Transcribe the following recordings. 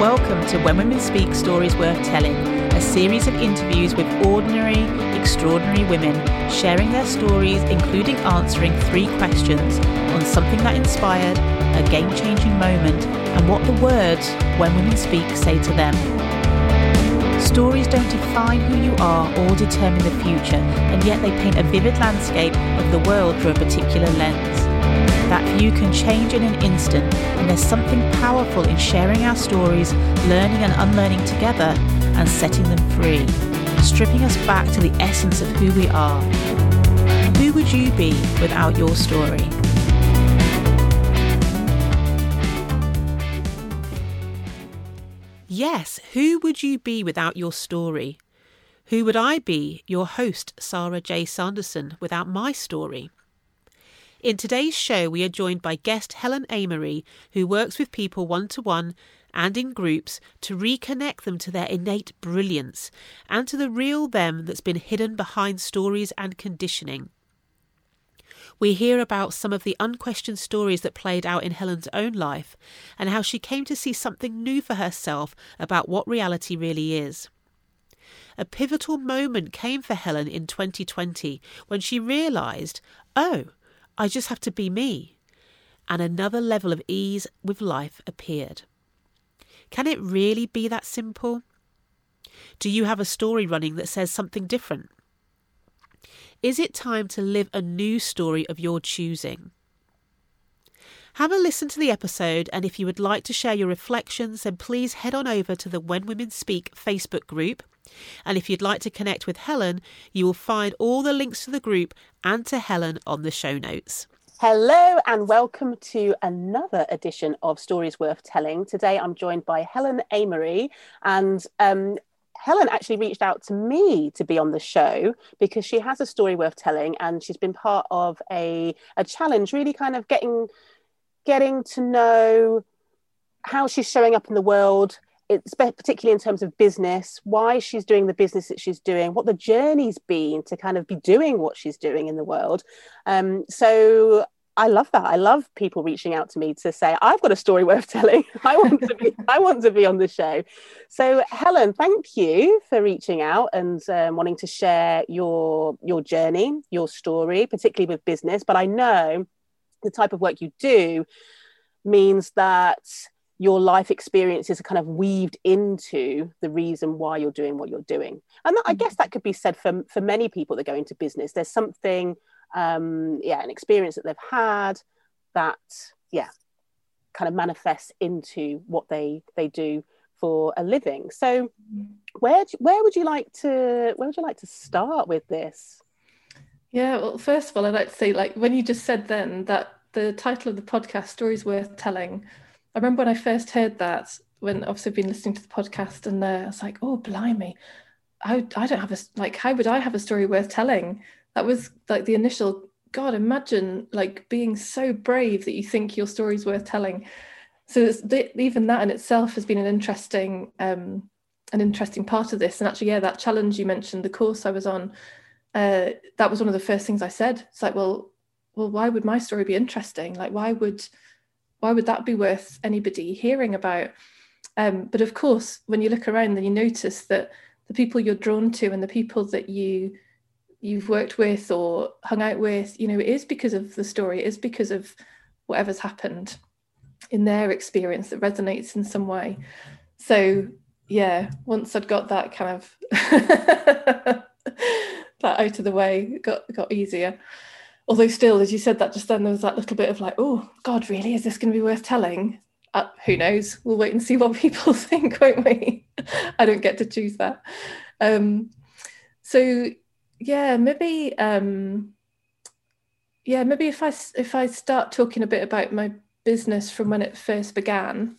Welcome to When Women Speak Stories Worth Telling, a series of interviews with ordinary, extraordinary women sharing their stories, including answering three questions on something that inspired, a game changing moment, and what the words When Women Speak say to them. Stories don't define who you are or determine the future, and yet they paint a vivid landscape of the world through a particular lens. That view can change in an instant, and there's something powerful in sharing our stories, learning and unlearning together, and setting them free, stripping us back to the essence of who we are. Who would you be without your story? Yes, who would you be without your story? Who would I be, your host, Sarah J. Sanderson, without my story? In today's show, we are joined by guest Helen Amery, who works with people one to one and in groups to reconnect them to their innate brilliance and to the real them that's been hidden behind stories and conditioning. We hear about some of the unquestioned stories that played out in Helen's own life and how she came to see something new for herself about what reality really is. A pivotal moment came for Helen in 2020 when she realised, oh, I just have to be me. And another level of ease with life appeared. Can it really be that simple? Do you have a story running that says something different? Is it time to live a new story of your choosing? Have a listen to the episode, and if you would like to share your reflections, then please head on over to the When Women Speak Facebook group. And if you'd like to connect with Helen, you will find all the links to the group and to Helen on the show notes. Hello, and welcome to another edition of Stories Worth Telling. Today I'm joined by Helen Amery, and um, Helen actually reached out to me to be on the show because she has a story worth telling and she's been part of a, a challenge, really kind of getting getting to know how she's showing up in the world, it's particularly in terms of business, why she's doing the business that she's doing, what the journey's been to kind of be doing what she's doing in the world. Um, so I love that. I love people reaching out to me to say, I've got a story worth telling. I want to be, I want to be on the show. So Helen, thank you for reaching out and um, wanting to share your your journey, your story, particularly with business. But I know the type of work you do means that your life experiences are kind of weaved into the reason why you're doing what you're doing. And that, I guess that could be said for, for many people that go into business. There's something um, yeah, an experience that they've had that, yeah, kind of manifests into what they they do for a living. So, where where would you like to where would you like to start with this? Yeah, well, first of all, I'd like to say, like when you just said then that the title of the podcast, "Stories Worth Telling," I remember when I first heard that. When obviously I've been listening to the podcast, and uh, I was like, "Oh, blimey, I I don't have a like. How would I have a story worth telling?" that was like the initial god imagine like being so brave that you think your story's worth telling so even that in itself has been an interesting um an interesting part of this and actually yeah that challenge you mentioned the course i was on uh that was one of the first things i said it's like well well why would my story be interesting like why would why would that be worth anybody hearing about um but of course when you look around then you notice that the people you're drawn to and the people that you you've worked with or hung out with, you know, it is because of the story, it is because of whatever's happened in their experience that resonates in some way. So yeah, once I'd got that kind of that out of the way, it got got easier. Although still, as you said that just then, there was that little bit of like, oh God, really? Is this going to be worth telling? Uh, who knows? We'll wait and see what people think, won't we? I don't get to choose that. Um, so yeah maybe um yeah maybe if i if i start talking a bit about my business from when it first began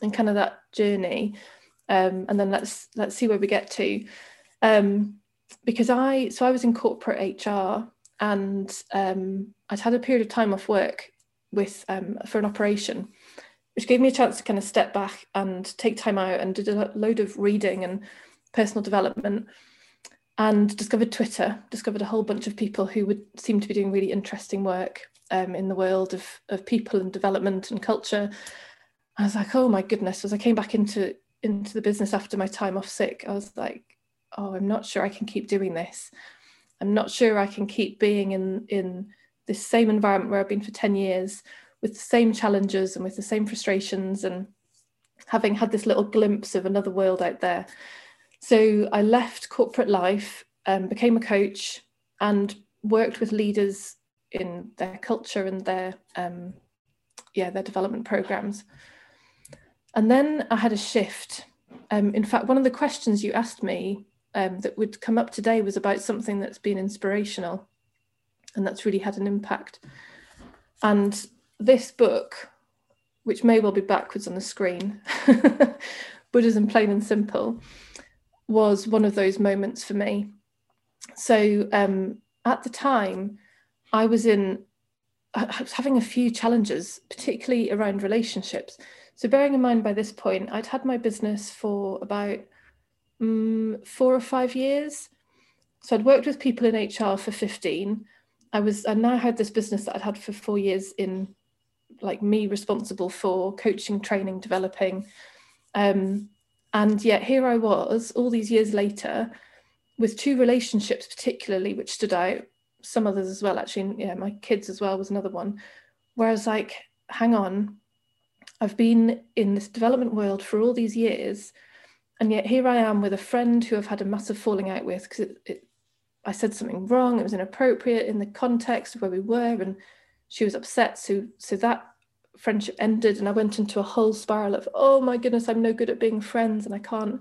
and kind of that journey um and then let's let's see where we get to um because i so i was in corporate hr and um i'd had a period of time off work with um for an operation which gave me a chance to kind of step back and take time out and did a load of reading and personal development and discovered Twitter, discovered a whole bunch of people who would seem to be doing really interesting work um, in the world of, of people and development and culture. I was like, oh my goodness. As I came back into into the business after my time off sick, I was like, oh, I'm not sure I can keep doing this. I'm not sure I can keep being in in this same environment where I've been for 10 years with the same challenges and with the same frustrations and having had this little glimpse of another world out there. So I left corporate life, um, became a coach, and worked with leaders in their culture and their um, yeah their development programs. And then I had a shift. Um, in fact, one of the questions you asked me um, that would come up today was about something that's been inspirational and that's really had an impact. And this book, which may well be backwards on the screen, Buddhism Plain and Simple, was one of those moments for me. So um, at the time, I was in, I was having a few challenges, particularly around relationships. So bearing in mind by this point, I'd had my business for about um, four or five years. So I'd worked with people in HR for 15. I was I now had this business that I'd had for four years in like me responsible for coaching, training, developing. Um, and yet here I was all these years later with two relationships particularly which stood out, some others as well, actually, yeah, my kids as well was another one, where I was like, hang on, I've been in this development world for all these years and yet here I am with a friend who I've had a massive falling out with because it, it, I said something wrong. It was inappropriate in the context of where we were, and she was upset. So so that friendship ended, and I went into a whole spiral of oh my goodness, I'm no good at being friends, and I can't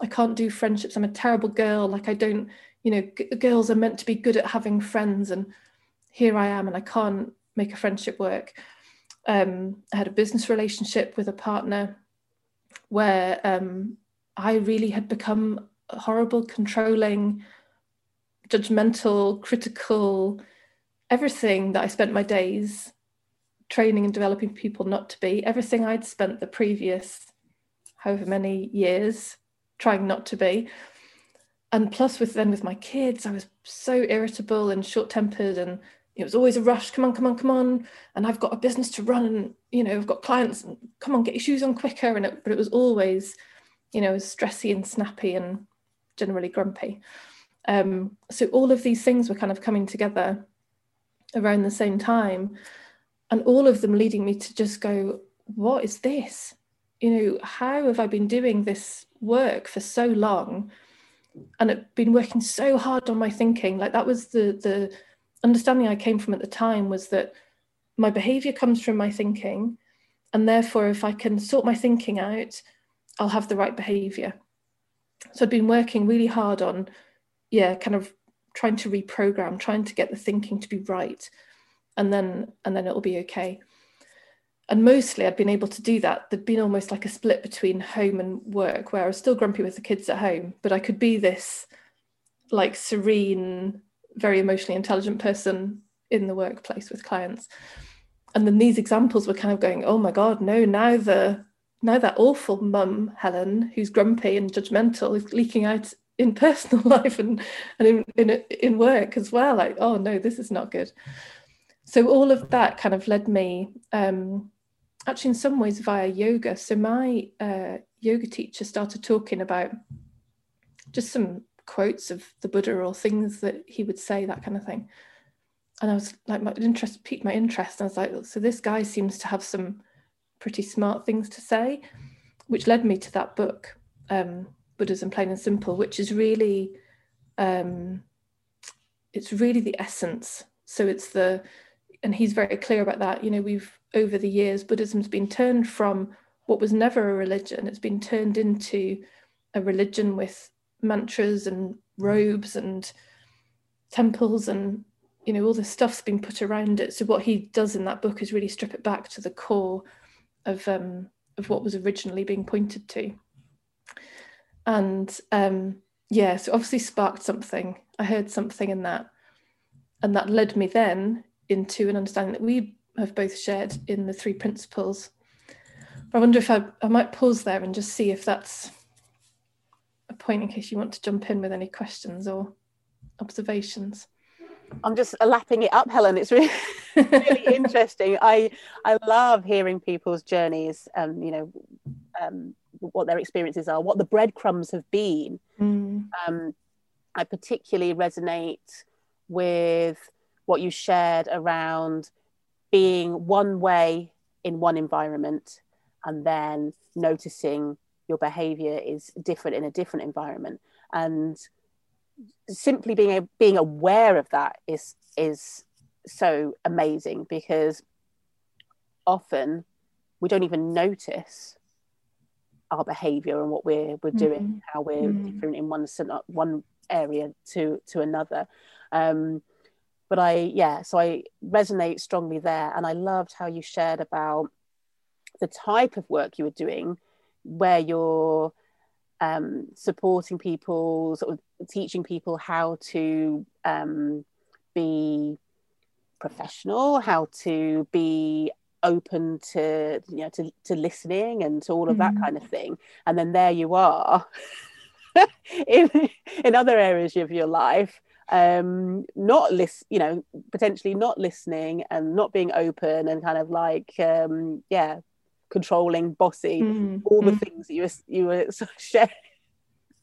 I can't do friendships. I'm a terrible girl. Like I don't, you know, g- girls are meant to be good at having friends, and here I am, and I can't make a friendship work. Um, I had a business relationship with a partner where um, I really had become horrible, controlling, judgmental, critical, everything that I spent my days training and developing people not to be, everything I'd spent the previous however many years trying not to be. And plus with then with my kids, I was so irritable and short-tempered and it was always a rush, come on, come on, come on. And I've got a business to run and you know, I've got clients and come on, get your shoes on quicker. And it, but it was always you know, stressy and snappy and generally grumpy. Um, so all of these things were kind of coming together around the same time, and all of them leading me to just go, what is this? You know, how have I been doing this work for so long? And it been working so hard on my thinking. Like that was the the understanding I came from at the time was that my behavior comes from my thinking. And therefore, if I can sort my thinking out I'll have the right behavior. So I'd been working really hard on, yeah, kind of trying to reprogram, trying to get the thinking to be right, and then and then it'll be okay. And mostly I'd been able to do that. There'd been almost like a split between home and work, where I was still grumpy with the kids at home, but I could be this like serene, very emotionally intelligent person in the workplace with clients. And then these examples were kind of going, oh my God, no, now the now that awful mum, Helen, who's grumpy and judgmental, is leaking out in personal life and, and in, in, in work as well. Like, oh no, this is not good. So all of that kind of led me, um, actually in some ways via yoga. So my uh, yoga teacher started talking about just some quotes of the Buddha or things that he would say, that kind of thing. And I was like, my interest piqued my interest. And I was like, so this guy seems to have some pretty smart things to say, which led me to that book, um, Buddhism Plain and Simple, which is really, um, it's really the essence. So it's the, and he's very clear about that. You know, we've over the years, Buddhism's been turned from what was never a religion. It's been turned into a religion with mantras and robes and temples and you know all this stuff's been put around it so what he does in that book is really strip it back to the core of um, of what was originally being pointed to. And um, yeah, so obviously sparked something. I heard something in that, and that led me then into an understanding that we have both shared in the three principles. I wonder if I, I might pause there and just see if that's a point in case you want to jump in with any questions or observations. I'm just lapping it up, Helen. It's really, really interesting. I I love hearing people's journeys. Um, you know, um, what their experiences are, what the breadcrumbs have been. Mm. Um, I particularly resonate with what you shared around being one way in one environment and then noticing your behavior is different in a different environment and simply being a, being aware of that is is so amazing because often we don't even notice our behavior and what we're we're doing Mm. how we're Mm. different in one one area to to another um but i yeah so i resonate strongly there and i loved how you shared about the type of work you were doing where you're um, supporting people, sort of teaching people how to um, be professional, how to be open to you know to, to listening and to all of that Mhm. kind of thing. And then there you are in in other areas of your life um not list you know potentially not listening and not being open and kind of like um yeah controlling bossy Mm. all the Mm. things that you were you were sort of sharing.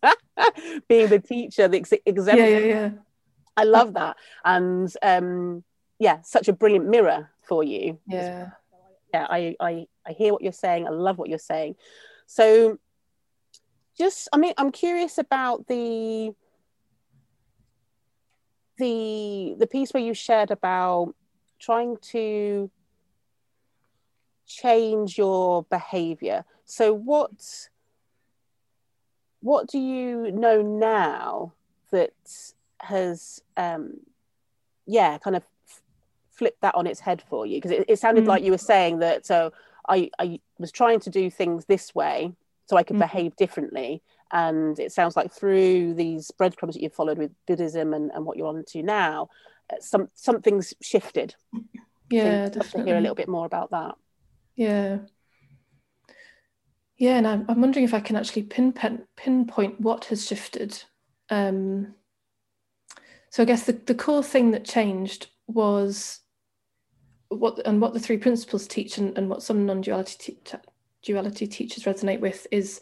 being the teacher the ex- yeah yeah yeah. I love that. And um yeah such a brilliant mirror for you. Yeah. Yeah I, I i hear what you're saying. I love what you're saying. So just i mean i'm curious about the the the piece where you shared about trying to change your behavior so what what do you know now that has um yeah kind of flipped that on its head for you because it, it sounded Mm. like you were saying that so I, I was trying to do things this way so I could Mhm. behave differently. And it sounds like through these breadcrumbs that you've followed with Buddhism and, and what you're on to now, uh, some something's shifted. yeah so I'd love to definitely hear a little bit more about that. Yeah. Yeah, and I'm, I'm wondering if I can actually pinpoint pinpoint what has shifted. Um, so I guess the, the core thing that changed was what and what the three principles teach and, and what some non-duality te- duality teachers resonate with is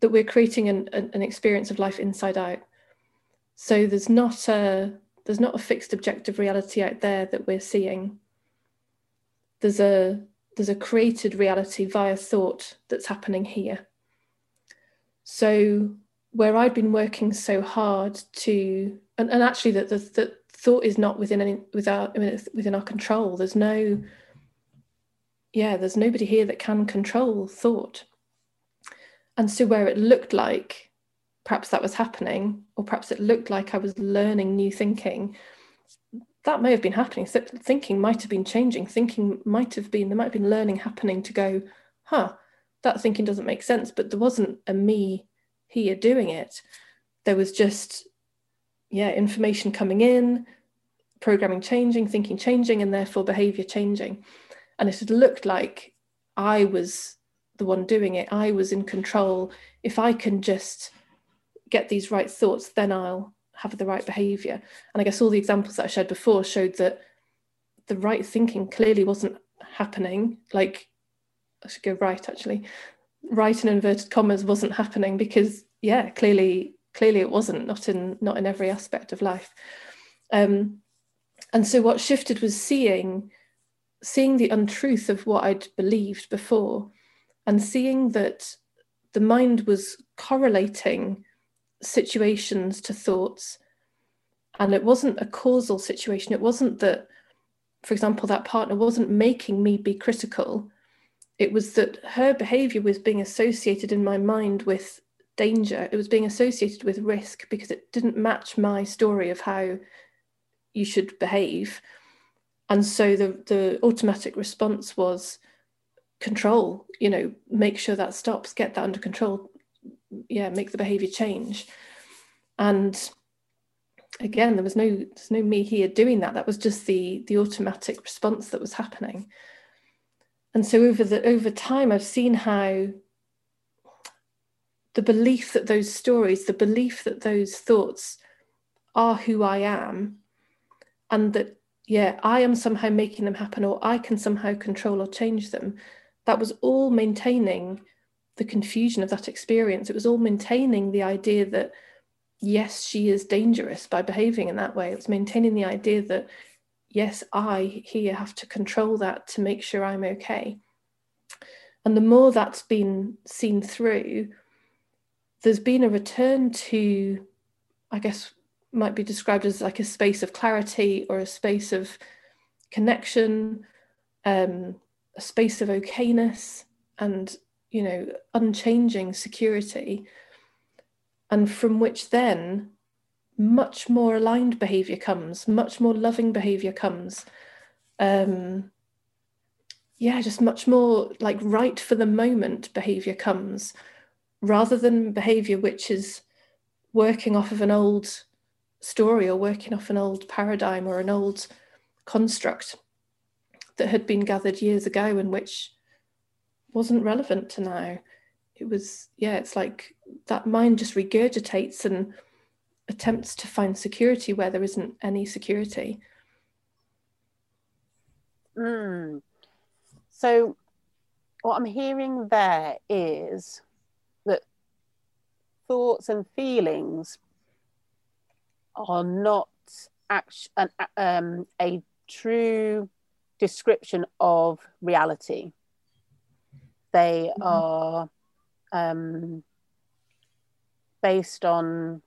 that we're creating an, an experience of life inside out. So there's not a there's not a fixed objective reality out there that we're seeing. There's a there's a created reality via thought that's happening here. So where I'd been working so hard to, and, and actually that the, the thought is not within any without within our control. There's no, yeah, there's nobody here that can control thought. And so where it looked like perhaps that was happening, or perhaps it looked like I was learning new thinking, that may have been happening. Thinking might have been changing. Thinking might have been, there might have been learning happening to go, huh, that thinking doesn't make sense. But there wasn't a me here doing it. There was just, yeah, information coming in, programming changing, thinking changing, and therefore behavior changing. And it had looked like I was the one doing it. I was in control. If I can just get these right thoughts, then I'll have the right behavior. And I guess all the examples that I shared before showed that the right thinking clearly wasn't happening. Like, I should go right actually. Right in inverted commas wasn't happening because, yeah, clearly, clearly it wasn't. Not in not in every aspect of life. Um, and so what shifted was seeing, seeing the untruth of what I'd believed before, and seeing that the mind was correlating situations to thoughts. And it wasn't a causal situation. It wasn't that, for example, that partner wasn't making me be critical. It was that her behavior was being associated in my mind with danger. It was being associated with risk because it didn't match my story of how you should behave. And so the, the automatic response was control, you know, make sure that stops, get that under control, yeah make the behavior change. And again there was no there's no me here doing that. That was just the the automatic response that was happening. And so over the over time i've seen how the belief that those stories the belief that those thoughts are who i am and that yeah i am somehow making them happen or i can somehow control or change them that was all maintaining the confusion of that experience. It was all maintaining the idea that yes she is dangerous by behaving in that way. It was maintaining the idea that yes i here have to control that to make sure i'm okay. And the more that's been seen through there's been a return to i guess might be described as like a space of clarity or a space of connection, um, a space of okayness and, you know, unchanging security. And from which then much more aligned behavior comes, much more loving behavior comes. Um, yeah, just much more like right for the moment behavior comes rather than behavior which is working off of an old story or working off an old paradigm or an old construct that had been gathered years ago and which wasn't relevant to now. It was, yeah, it's like that mind just regurgitates and attempts to find security where there isn't any security. Mm. So, what I'm hearing there is that thoughts and feelings are not act- an, um, a true description of reality. They mm-hmm. are um, based on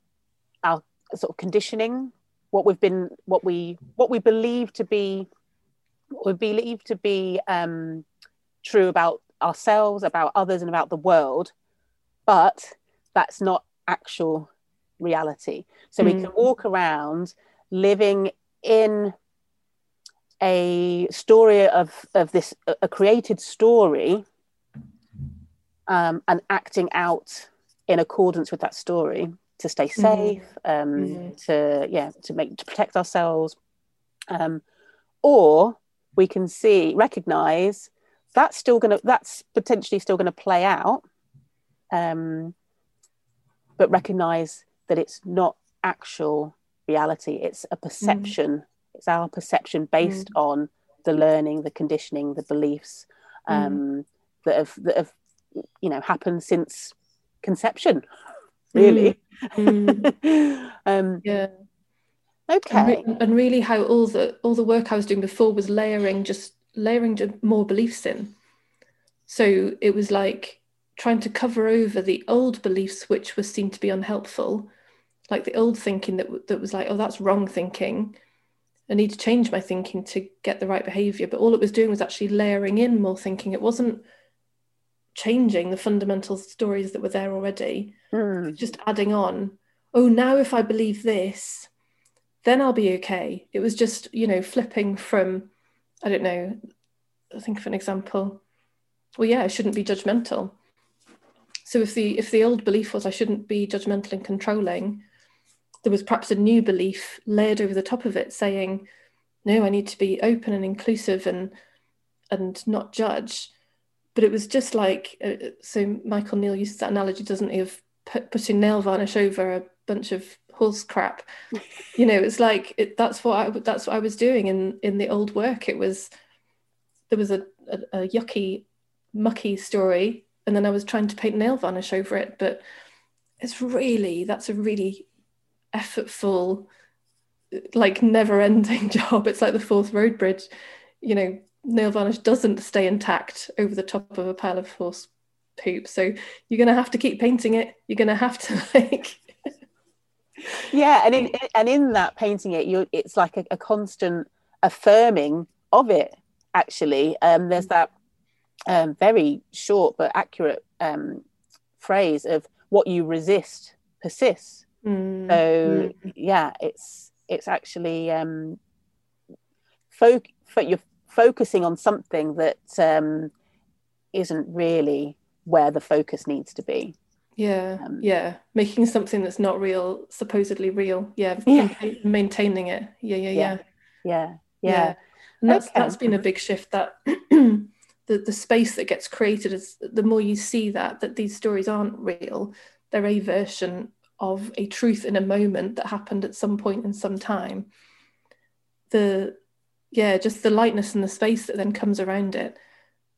our sort of conditioning, what we've been, what we, what we believe to be, what we believe to be um, true about ourselves, about others, and about the world, but that's not actual reality. So mm. we can walk around living in a story of, of this, a created story, um, and acting out in accordance with that story to stay mm-hmm. safe. Um, mm. to, yeah, to make, to protect ourselves. Um, or we can see, recognize that's still to, that's potentially still going to play out. Um, but recognize that it's not actual reality it's a perception mm. it's our perception based mm. on the learning the conditioning the beliefs mm. um, that have that have you know happened since conception really mm. um, yeah okay and, re- and, really how all the all the work i was doing before was layering just layering more beliefs in so it was like trying to cover over the old beliefs which were seen to be unhelpful like the old thinking that that was like, oh, that's wrong thinking. I need to change my thinking to get the right behavior. But all it was doing was actually layering in more thinking. It wasn't changing the fundamental stories that were there already. Mm. Just adding on, oh, now if I believe this, then I'll be okay. It was just, you know, flipping from, I don't know, I think of an example. Well, yeah, I shouldn't be judgmental. So if the if the old belief was I shouldn't be judgmental and controlling, there was perhaps a new belief layered over the top of it saying no i need to be open and inclusive and and not judge but it was just like uh, so michael neill uses that analogy doesn't he of put, putting nail varnish over a bunch of horse crap? You know it's like it, that's what i that's what i was doing in in the old work. It was there was a, a, a yucky mucky story and then i was trying to paint nail varnish over it but it's really that's a really effortful like never ending job. It's like the Forth Road Bridge you know nail varnish doesn't stay intact over the top of a pile of horse poop so you're going to have to keep painting it you're going to have to like yeah and in and in that painting it you it's like a, a constant affirming of it actually um there's that um, very short but accurate um, phrase of what you resist persists Mm. So mm. yeah, it's it's actually um, fo- fo- you're focusing on something that um, isn't really where the focus needs to be. Yeah, um, yeah, making something that's not real supposedly real. Yeah, yeah. maintaining it. Yeah, yeah, yeah, yeah, yeah. yeah. And that's okay. that's been a big shift. That the the space that gets created is the more you see that that these stories aren't real. They're a version of a truth in a moment that happened at some point in some time the yeah just the lightness and the space that then comes around it.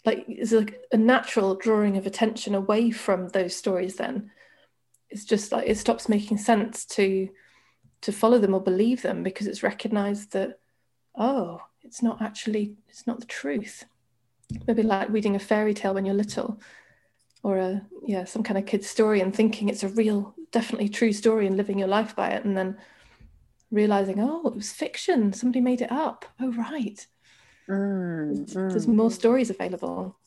Like it's like a natural drawing of attention away from those stories then. It's just like it stops making sense to to follow them or believe them because it's recognized that oh it's not actually it's not the truth. Maybe like reading a fairy tale when you're little or a yeah some kind of kid's story and thinking it's a real definitely true story and living your life by it and then realizing oh it was fiction. Somebody made it up. Oh right. Mm, mm. there's more stories available.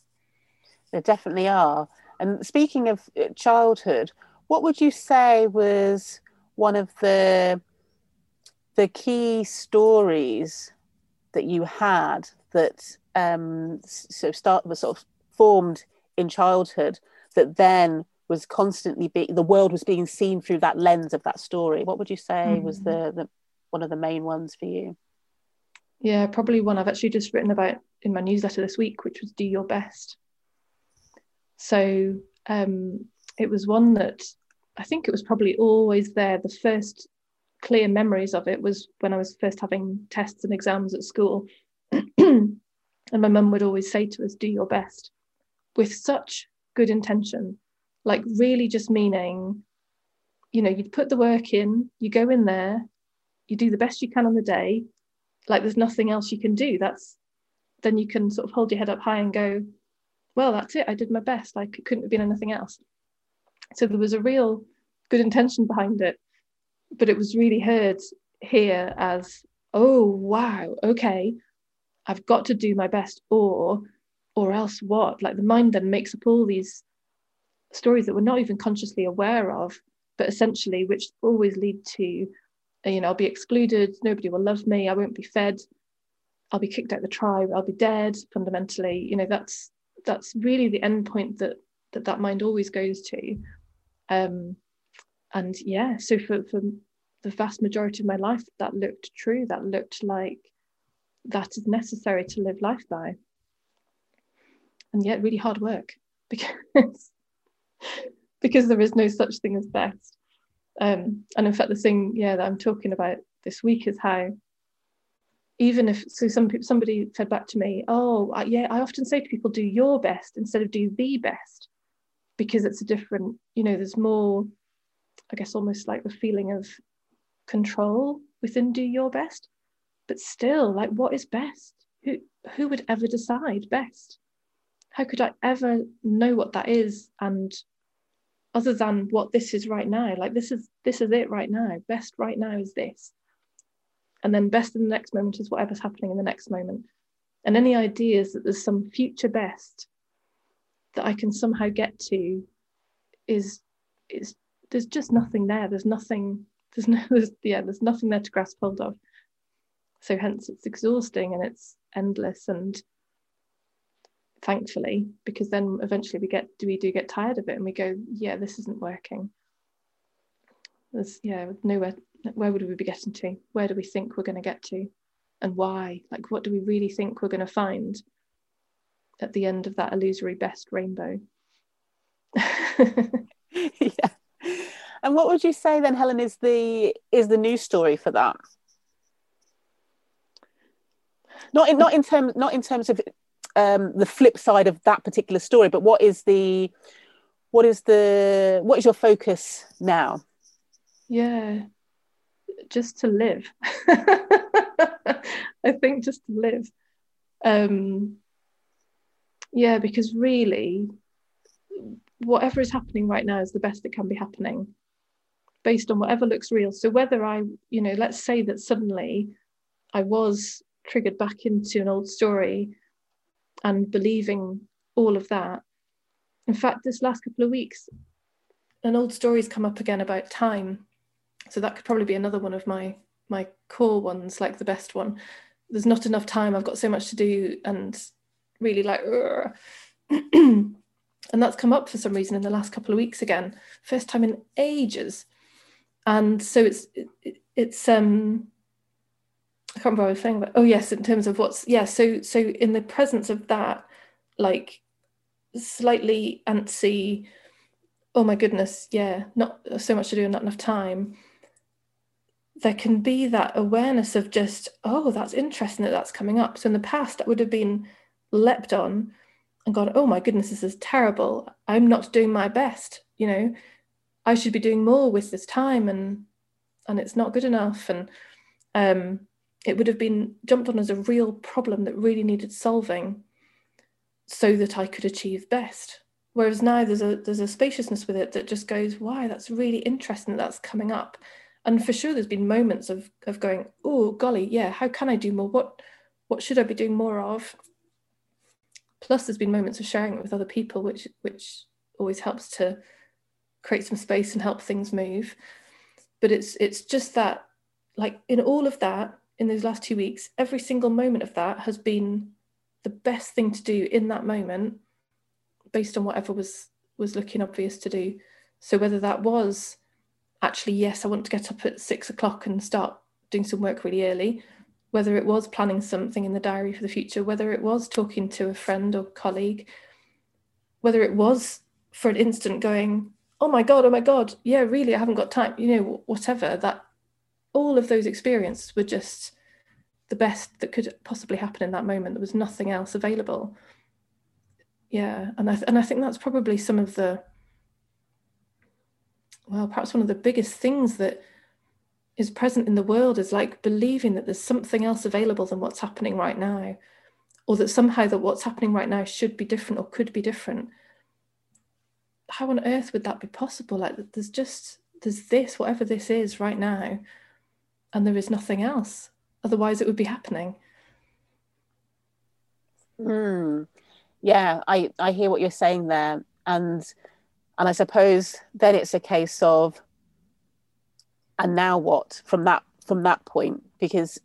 There definitely are. And speaking of uh, childhood what would you say was one of the the key stories that you had that um, sort of start was sort of formed in childhood that then was constantly being the world was being seen through that lens of that story. What would you say mm-hmm. was the, the one of the main ones for you? Yeah probably one i've actually just written about in my newsletter this week which was do your best. So um, it was one that i think it was probably always there. The first clear memories of it was when i was first having tests and exams at school. And my mum would always say to us do your best with such good intention, like really just meaning, you know, you put the work in, you go in there, you do the best you can on the day, like there's nothing else you can do. That's then you can sort of hold your head up high and go, well, that's it. I did my best. Like it couldn't have been anything else. So there was a real good intention behind it, but it was really heard here as, oh, wow, okay, I've got to do my best, or or else what? Like the mind then makes up all these stories that we're not even consciously aware of, but essentially which always lead to, you know, I'll be excluded, nobody will love me, I won't be fed, I'll be kicked out the tribe, I'll be dead. Fundamentally, you know, that's that's really the end point that that that mind always goes to. Um, and yeah, so for for the vast majority of my life, that looked true. That looked like that is necessary to live life by and yet really hard work because because there is no such thing as best. Um, and in fact, the thing, yeah, that I'm talking about this week is how even if so, some somebody fed back to me, "Oh, yeah, I often say to people, do your best instead of do the best, because it's a different, you know, there's more, I guess, almost like the feeling of control within do your best, but still, like, what is best? Who who would ever decide best? how could I ever know what that is? And other than what this is right now, like this is this is it right now. Best right now is this. And then best in the next moment is whatever's happening in the next moment. And any ideas that there's some future best that I can somehow get to is is there's just nothing there. There's nothing, there's no there's, yeah, there's nothing there to grasp hold of. So hence it's exhausting and it's endless and thankfully because then eventually we get do we do get tired of it and we go yeah this isn't working. There's yeah nowhere where would we be getting to? Where do we think we're going to get to? And why? Like what do we really think we're going to find at the end of that illusory best rainbow? Yeah. And what would you say then helen is the is the new story for that? Not in not in terms not in terms of um, the flip side of that particular story but what is the what is the what is your focus now? Yeah just to live. I think just to live. Um yeah because really whatever is happening right now is the best that can be happening based on whatever looks real. So whether i you know let's say that suddenly i was triggered back into an old story and believing all of that. In fact, this last couple of weeks, an old story's come up again about time. So that could probably be another one of my my core ones, like the best one. There's not enough time. I've got so much to do, and really like, and that's come up for some reason in the last couple of weeks again, first time in ages. And so it's it, it's um I can't remember what I was saying, but oh yes, in terms of what's yeah. So so in the presence of that, like slightly antsy. Oh my goodness, yeah, not so much to do and not enough time. there can be that awareness of just, oh, that's interesting that that's coming up. So in the past, that would have been leapt on and gone, oh my goodness, this is terrible. I'm not doing my best. You know, I should be doing more with this time and and it's not good enough. And um, it would have been jumped on as a real problem that really needed solving so that I could achieve best. Whereas now there's a there's a spaciousness with it that just goes, why, that's really interesting that that's coming up. And for sure there's been moments of of going, oh golly, yeah, how can I do more? What what should I be doing more of? Plus there's been moments of sharing it with other people, which which always helps to create some space and help things move. But it's it's just that like in all of that, in those last two weeks, every single moment of that has been the best thing to do in that moment based on whatever was was looking obvious to do. So whether that was actually yes i want to get up at six o'clock and start doing some work really early whether it was planning something in the diary for the future whether it was talking to a friend or colleague whether it was for an instant going oh my god oh my god yeah really i haven't got time you know whatever that all of those experiences were just the best that could possibly happen in that moment. There was nothing else available. Yeah, and I th- and I think that's probably some of the well, perhaps one of the biggest things that is present in the world is like believing that there's something else available than what's happening right now, or that somehow that what's happening right now should be different or could be different. How on earth would that be possible? Like there's just there's this, whatever this is right now, and there is nothing else. Otherwise, it would be happening. Hmm. Yeah, I, I hear what you're saying there. And and I suppose then it's a case of and now what from that from that point? Because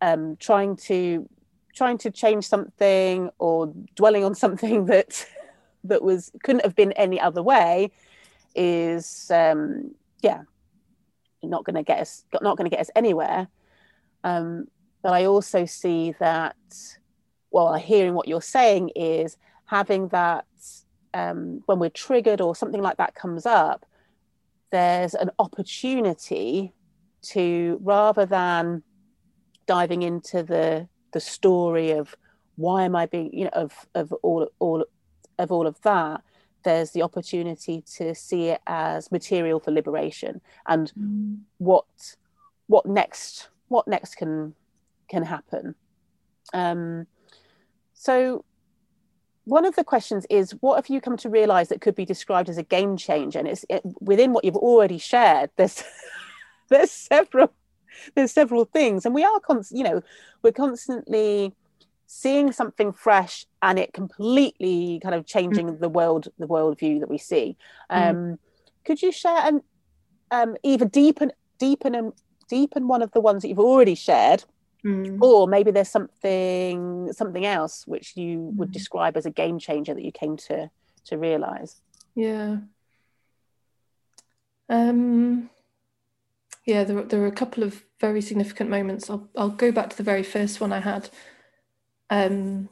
um, trying to trying to change something or dwelling on something that that was couldn't have been any other way is um, yeah not going to get us not going to get us anywhere. Um, but I also see that, well, hearing what you're saying is having that um, when we're triggered or something like that comes up, there's an opportunity to rather than diving into the the story of why am I being, you know, of of all all of all of that, there's the opportunity to see it as material for liberation and mm. what what next what next can can happen. Um, so one of the questions is what have you come to realize that could be described as a game changer and it's it, within what you've already shared there's there's several there's several things and we are const- you know we're constantly seeing something fresh and it completely kind of changing mm. the world the world view that we see mm. um, mm. could you share and um, either deepen deepen and deepen one of the ones that you've already shared mm. or maybe there's something something else which you mm. would describe as a game changer that you came to to realize yeah um yeah there, there were a couple of very significant moments I'll, I'll go back to the very first one i had um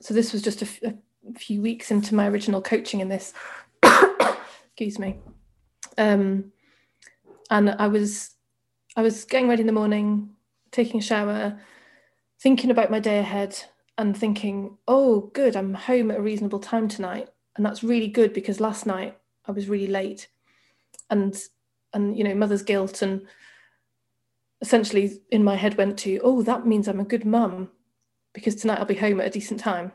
so this was just a, f- a few weeks into my original coaching in this excuse me um and i was I was getting ready in the morning, taking a shower, thinking about my day ahead, and thinking, oh, good, I'm home at a reasonable time tonight. And that's really good because last night I was really late. And and you know, mother's guilt and essentially in my head went to, oh, that means I'm a good mum because tonight I'll be home at a decent time.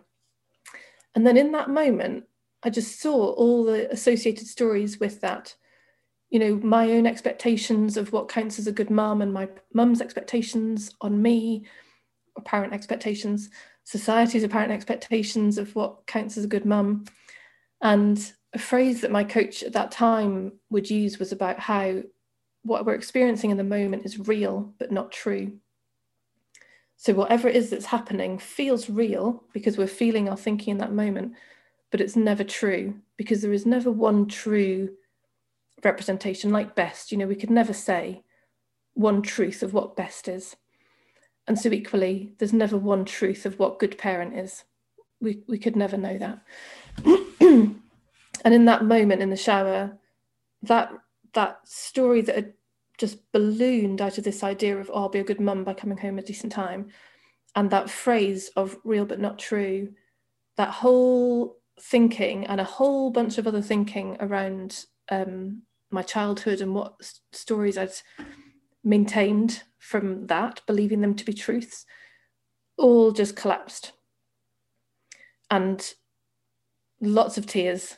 And then in that moment, I just saw all the associated stories with that you know my own expectations of what counts as a good mum and my mum's expectations on me apparent expectations society's apparent expectations of what counts as a good mum and a phrase that my coach at that time would use was about how what we're experiencing in the moment is real but not true so whatever it is that's happening feels real because we're feeling our thinking in that moment but it's never true because there is never one true representation like best. You know we could never say one truth of what best is. And so equally there's never one truth of what good parent is. We, we could never know that. And in that moment in the shower that that story that had just ballooned out of this idea of, oh, I'll be a good mum by coming home at a decent time. And that phrase of real but not true, that whole thinking and a whole bunch of other thinking around um, my childhood and what stories I'd maintained from that, believing them to be truths, all just collapsed. And lots of tears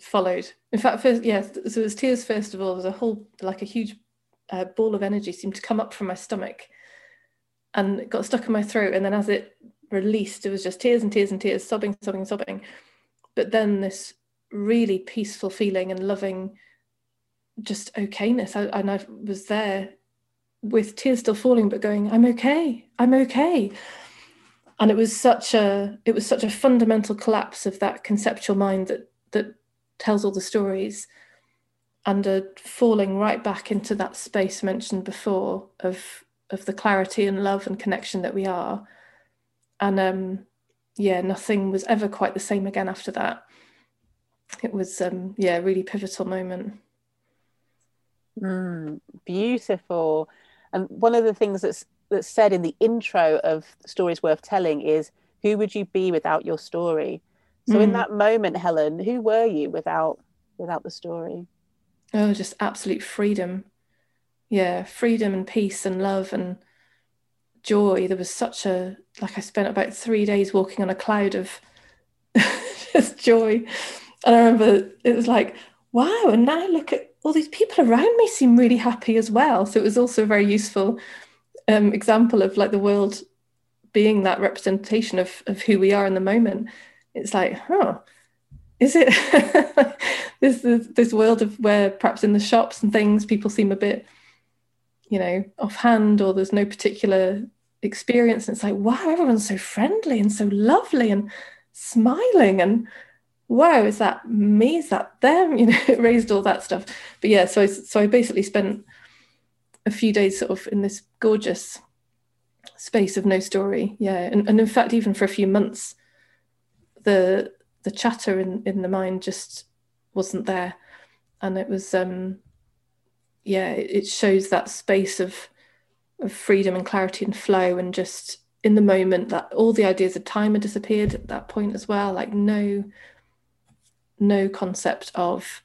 followed. In fact, first, yeah, so it was tears first of all. There was a whole, like a huge uh, ball of energy seemed to come up from my stomach and it got stuck in my throat. And then as it released, it was just tears and tears and tears, sobbing, sobbing, sobbing. But then this really peaceful feeling and loving just okayness. I, and I was there with tears still falling, but going, I'm okay, I'm okay. And it was such a it was such a fundamental collapse of that conceptual mind that that tells all the stories and falling right back into that space mentioned before of of the clarity and love and connection that we are. And um yeah, nothing was ever quite the same again after that. It was um yeah, a really pivotal moment. Mm, beautiful. And one of the things that's that's said in the intro of Stories Worth Telling is, "Who would you be without your story?" So mm. in that moment, Helen, who were you without without the story? Oh, just absolute freedom. Yeah, freedom and peace and love and joy. There was such a like I spent about three days walking on a cloud of just joy. And I remember it was like, wow, and now look at all these people around me seem really happy as well. So it was also a very useful um, example of like the world being that representation of, of who we are in the moment. It's like, huh, is it this, this this world of where perhaps in the shops and things people seem a bit, you know, offhand or there's no particular experience. And it's like, wow, everyone's so friendly and so lovely and smiling and wow, is that me? Is that them? You know, it raised all that stuff. But yeah, so I, so I basically spent a few days sort of in this gorgeous space of no story. Yeah, and, and in fact, even for a few months, the the chatter in in the mind just wasn't there, and it was um, yeah, it, it shows that space of of freedom and clarity and flow and just in the moment that all the ideas of time had disappeared at that point as well. Like no no concept of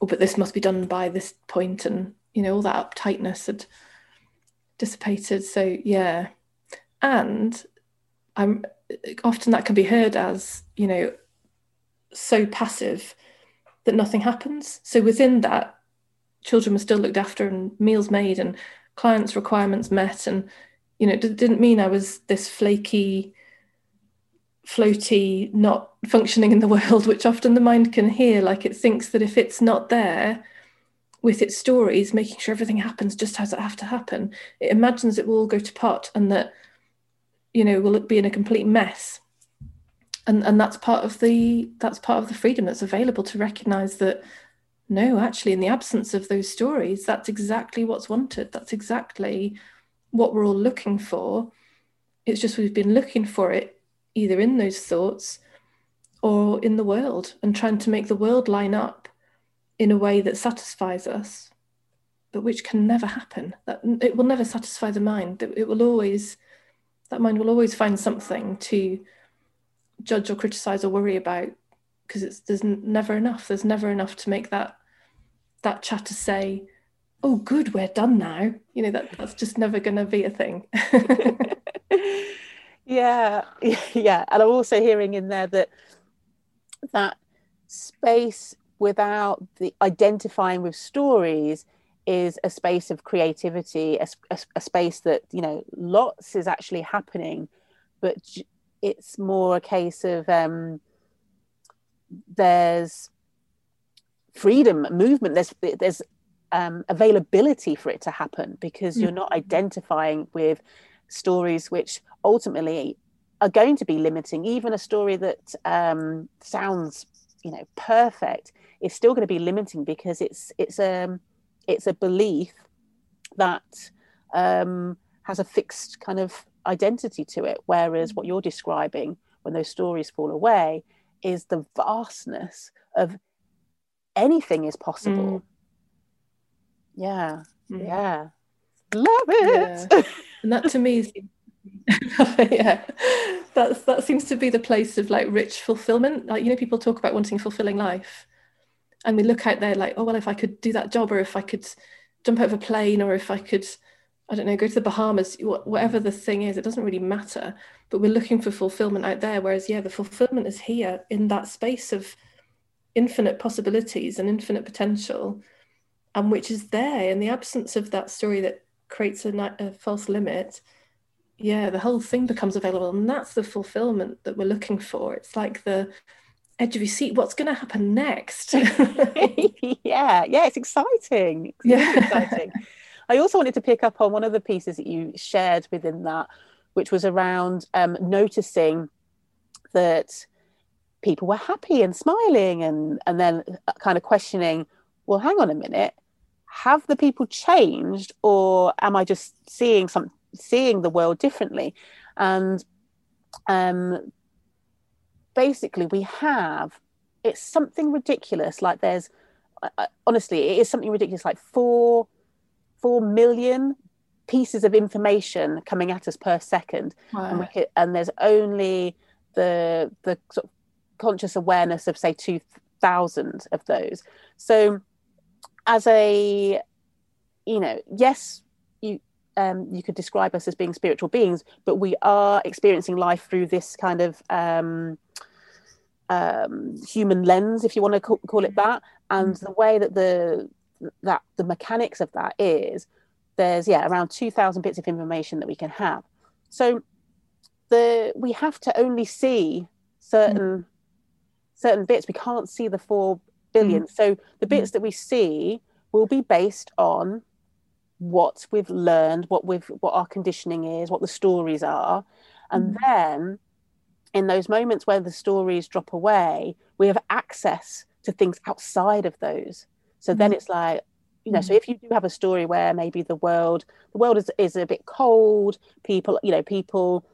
oh but this must be done by this point and you know all that uptightness had dissipated. So yeah. And i'm often that can be heard as you know so passive that nothing happens so within that children were still looked after and meals made and clients requirements met and you know it didn't mean i was this flaky floaty, not functioning in the world, which often the mind can hear. Like it thinks that if it's not there with its stories, making sure everything happens just as it have to happen, it imagines it will all go to pot and that, you know, will it be in a complete mess. And and that's part of the that's part of the freedom that's available to recognize that no, actually, in the absence of those stories, that's exactly what's wanted. That's exactly what we're all looking for. It's just we've been looking for it either in those thoughts or in the world and trying to make the world line up in a way that satisfies us but which can never happen that it will never satisfy the mind that it will always that mind will always find something to judge or criticize or worry about because it's there's never enough. There's never enough to make that that chatter say oh good we're done now. You know that that's just never going to be a thing. Yeah. Yeah. And i'm also hearing in there that that space without the identifying with stories is a space of creativity a, a, a space that you know lots is actually happening but it's more a case of um, there's freedom movement there's there's um, availability for it to happen because you're not identifying with stories which ultimately are going to be limiting. Even a story that um, sounds, you know, perfect is still going to be limiting because it's it's a um, it's a belief that um, has a fixed kind of identity to it. Whereas what you're describing, when those stories fall away, is the vastness of anything is possible. Mm. Yeah, Mm. Yeah. Love it. Yeah. and that to me is yeah that's that seems to be the place of like rich fulfillment like you know people talk about wanting fulfilling life and we look out there like oh well if i could do that job or if i could jump out of a plane or if i could i don't know go to the bahamas whatever the thing is it doesn't really matter but we're looking for fulfillment out there whereas yeah the fulfillment is here in that space of infinite possibilities and infinite potential and which is there. In the absence of that story that creates a, a false limit yeah the whole thing becomes available and that's the fulfillment that we're looking for. It's like the edge of your seat. What's going to happen next? Yeah yeah it's exciting. It's yeah. really exciting i also wanted to pick up on one of the pieces that you shared within that which was around um, noticing that people were happy and smiling and and then uh, kind of questioning well hang on a minute. Have the people changed or am i just seeing some seeing the world differently? And um basically we have it's something ridiculous like there's uh, honestly it is something ridiculous like four four million pieces of information coming at us per second. Wow. and, can, and, there's only the the sort of conscious awareness of say 2000 of those. So as a you know yes you um, you could describe us as being spiritual beings but we are experiencing life through this kind of um, um, human lens if you want to call, call it that. And the way that the that the mechanics of that is there's yeah around 2000 bits of information that we can have so the we have to only see certain mm. certain bits we can't see the 4 billion mm. so the bits mm. that we see will be based on what we've learned what we've what our conditioning is what the stories are and mm. then in those moments where the stories drop away we have access to things outside of those so then it's like you know so if you do have a story where maybe the world the world is, is a bit cold people you know people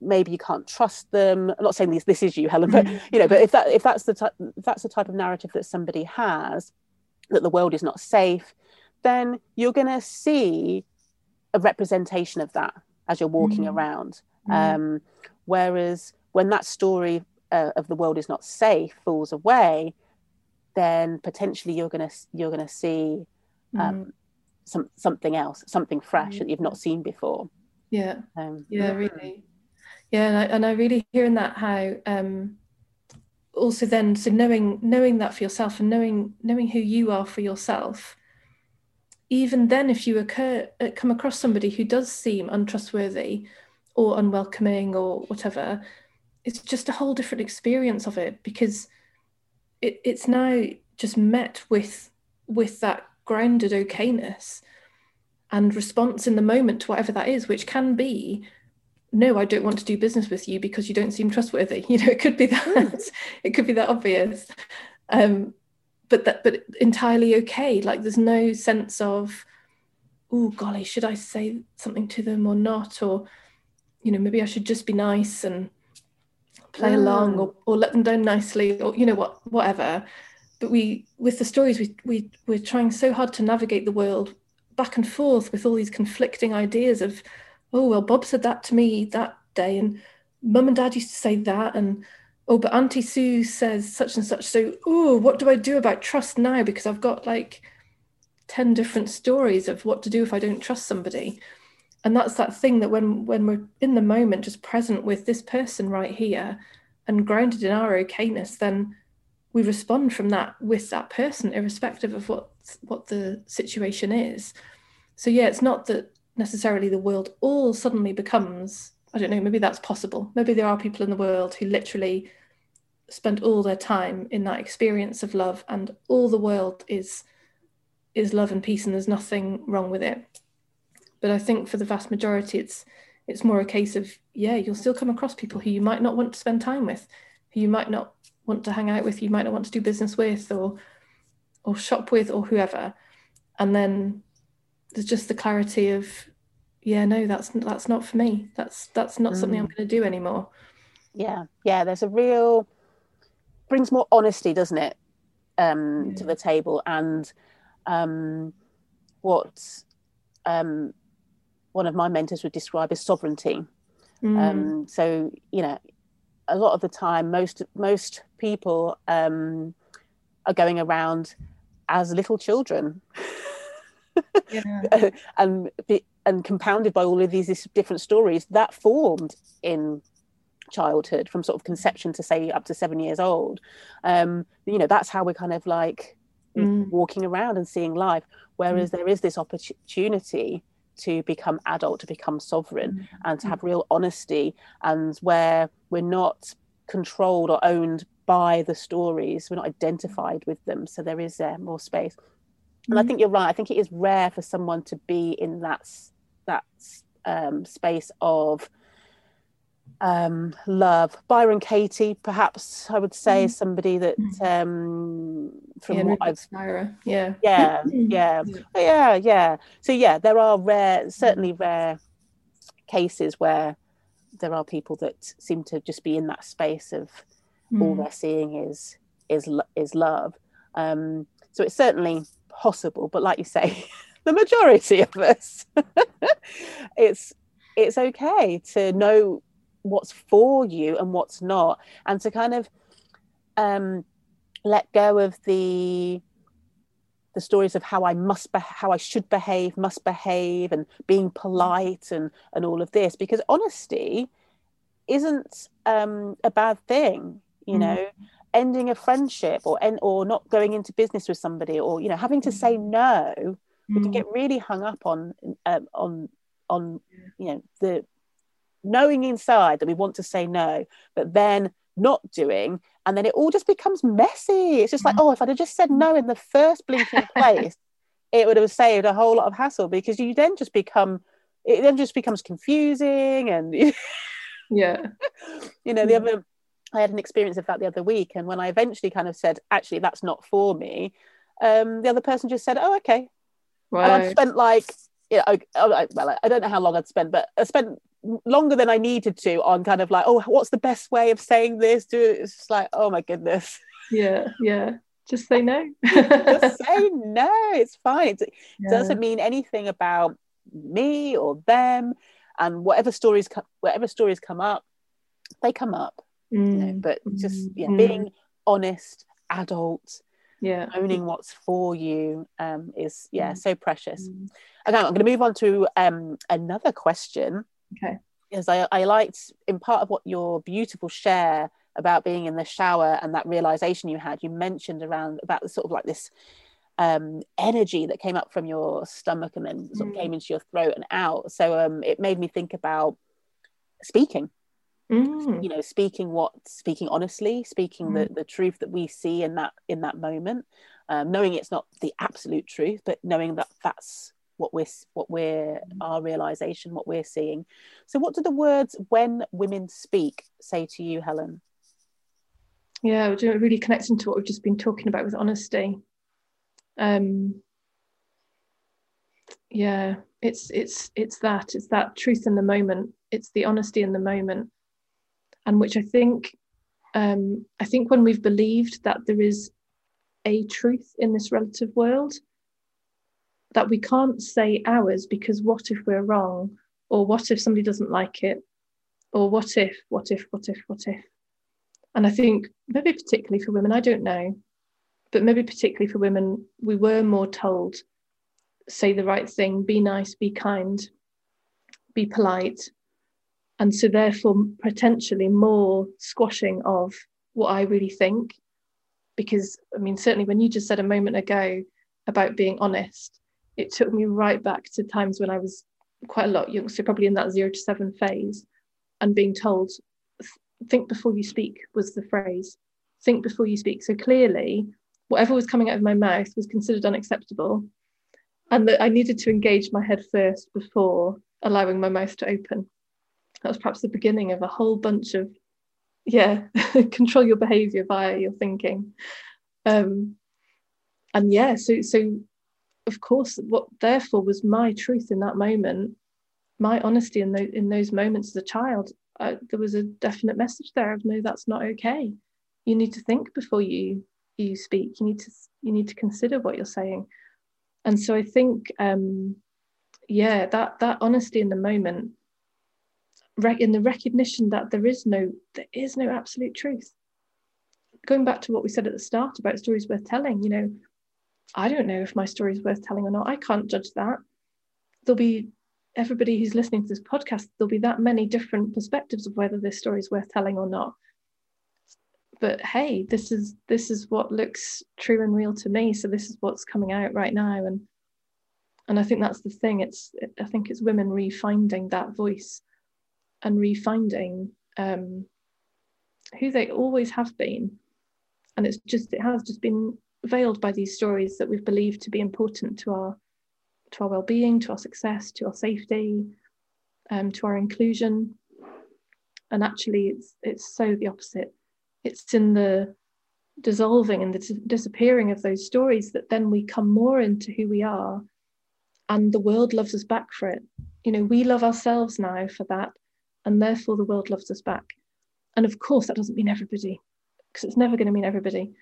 maybe you can't trust them i'm not saying this this is you helen but mm. you know but if that if that's the type if that's the type of narrative that somebody has that the world is not safe then you're going to see a representation of that as you're walking mm. around. Um, whereas when that story uh, of the world is not safe falls away then potentially you're going to you're to see um, mm. some something else something fresh that you've not seen before. Yeah. Um, yeah really. Yeah and I, and I really hearing that how um also then so knowing knowing that for yourself and knowing knowing who you are for yourself even then if you occur uh, come across somebody who does seem untrustworthy or unwelcoming or whatever it's just a whole different experience of it because it, it's now just met with with that grounded okayness and response in the moment to whatever that is which can be no i don't want to do business with you because you don't seem trustworthy. You know it could be that. Mm. it could be that obvious. Um, but that but entirely okay. Like there's no sense of oh golly should i say something to them or not? Or you know maybe i should just be nice and play mm. along or, or let them down nicely or you know what whatever. But we with the stories we, we we're trying so hard to navigate the world back and forth with all these conflicting ideas of oh well bob said that to me that day and mum and dad used to say that and oh but auntie sue says such and such. So oh what do i do about trust now? Because i've got like 10 different stories of what to do if i don't trust somebody and that's that thing that when when we're in the moment just present with this person right here and grounded in our okayness then we respond from that with that person irrespective of what what the situation is. So yeah it's not that necessarily the world all suddenly becomes i don't know maybe that's possible. Maybe there are people in the world who literally spend all their time in that experience of love and all the world is is love and peace and there's nothing wrong with it but I think for the vast majority, it's it's more a case of yeah, you'll still come across people who you might not want to spend time with, who you might not want to hang out with, you might not want to do business with, or or shop with, or whoever, and then there's just the clarity of yeah, no, that's that's not for me. That's that's not mm. something I'm mm. going to do anymore. Yeah, yeah. There's a real brings more honesty, doesn't it, um, yeah. to the table, and um, what um, one of my mentors would describe as sovereignty. Mm. Um, so you know, a lot of the time, most most people um, are going around as little children, yeah. and be- and compounded by all of these different stories that formed in childhood from sort of conception to say up to seven years old um you know that's how we're kind of like Mm. walking around and seeing life whereas there is this opportunity to become adult to become sovereign Mm. and to have real honesty and where we're not controlled or owned by the stories we're not identified with them so there is uh, more space and i Mm. think you're right i think it is rare for someone to be in that that um, space of um, love byron katie perhaps i would say Mm. is somebody that Mm. um, from yeah, what i've Spira, yeah. yeah Mm. yeah Yeah. Yeah so yeah there are rare certainly rare cases where there are people that seem to just be in that space of all Mm. they're seeing is is is love um so it's certainly possible but like you say the majority of us it's it's okay to know what's for you and what's not and to kind of um let go of the the stories of how I must be- how I should behave, must behave, and being polite and and all of this, because honesty isn't um, a bad thing. You Mm. know, ending a friendship or en- or not going into business with somebody, or you know, having to say no. We can Mm. get really hung up on um, on on you know the knowing inside that we want to say no, but then not doing and then it all just becomes messy. It's just like oh if i'd have just said no in the first blinking place it would have saved a whole lot of hassle because you then just become it then just becomes confusing and yeah. you know the other i had an experience of that the other week and when i eventually kind of said actually that's not for me um the other person just said oh okay. And i'd spent like yeah I, I, well i don't know how long i'd spent but i spent longer than i needed to on kind of like oh what's the best way of saying this do it it's just like oh my goodness Yeah, yeah. Just say no. just say no it's fine it Yeah. doesn't mean anything about me or them and whatever stories whatever stories come up they come up you know Mm, but just mm, yeah mm. being honest adult yeah. owning what's for you um is yeah Mm. so precious Mm. okay i'm going to move on to um another question Okay. because I, I liked in part of what your beautiful share about being in the shower and that realization you had you mentioned around about the sort of like this um energy that came up from your stomach and then sort of Mm. came into your throat and out so um it made me think about speaking Mm, you know speaking what speaking honestly speaking the, the truth that we see in that in that moment um, knowing it's not the absolute truth but knowing that that's what we're what we're our realization what we're seeing so what do the words when women speak say to you helen yeah, we're really connecting to what we've just been talking about with honesty. Um, yeah, it's it's it's that it's that truth in the moment. It's the honesty in the moment, and which I think, um, I think when we've believed that there is a truth in this relative world, that we can't say ours because what if we're wrong, or what if somebody doesn't like it, or what if, what if, what if, what if. And I think maybe particularly for women, I don't know, but maybe particularly for women, we were more told say the right thing, be nice, be kind, be polite. And so, therefore, potentially more squashing of what I really think. Because, I mean, certainly when you just said a moment ago about being honest, it took me right back to times when I was quite a lot younger, so probably in that zero to seven phase, and being told, think before you speak was the phrase. Think before you speak. So clearly, whatever was coming out of my mouth was considered unacceptable and that I needed to engage my head first before allowing my mouth to open. That was perhaps the beginning of a whole bunch of, yeah, control your behavior via your thinking. Um, and yeah, so so of course, what therefore was my truth in that moment, my honesty in those in those moments as a child. There was a definite message there of no, that's not okay. You need to think before you you speak. You need to you need to consider what you're saying and so I think um, yeah, that that honesty in the moment, in the recognition that there is no there is no absolute truth. Going back to what we said at the start about stories worth telling, you know, I don't know if my story is worth telling or not. I can't judge that. There'll be everybody who's listening to this podcast, there'll be that many different perspectives of whether this story is worth telling or not. But hey, this is this is what looks true and real to me. So this is what's coming out right now. And and I think that's the thing. It's I think it's women refinding that voice and refinding um, who they always have been. And it's just it has just been veiled by these stories that we've believed to be important to our to our well-being, to our success, to our safety, um, to our inclusion. And actually, it's it's so the opposite. It's in the dissolving and the t- disappearing of those stories that then we come more into who we are, and the world loves us back for it. You know, we love ourselves now for that, and therefore the world loves us back. And of course, that doesn't mean everybody, because it's never going to mean everybody.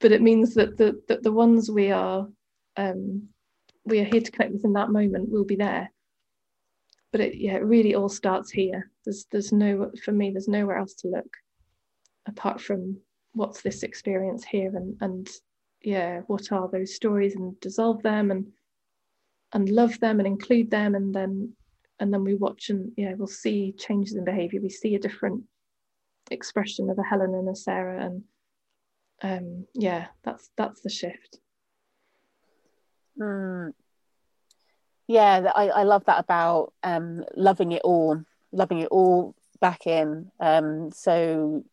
But it means that the that the ones we are um, we are here to connect with in that moment will be there. But it yeah it really all starts here. There's there's no for me there's nowhere else to look apart from what's this experience here and and yeah what are those stories and dissolve them and and love them and include them and then and then we watch and yeah we'll see changes in behavior. We see a different expression of a helen and a sarah and um yeah that's that's the shift Mm. Yeah, I, I love that about um, loving it all, loving it all back in. Um, so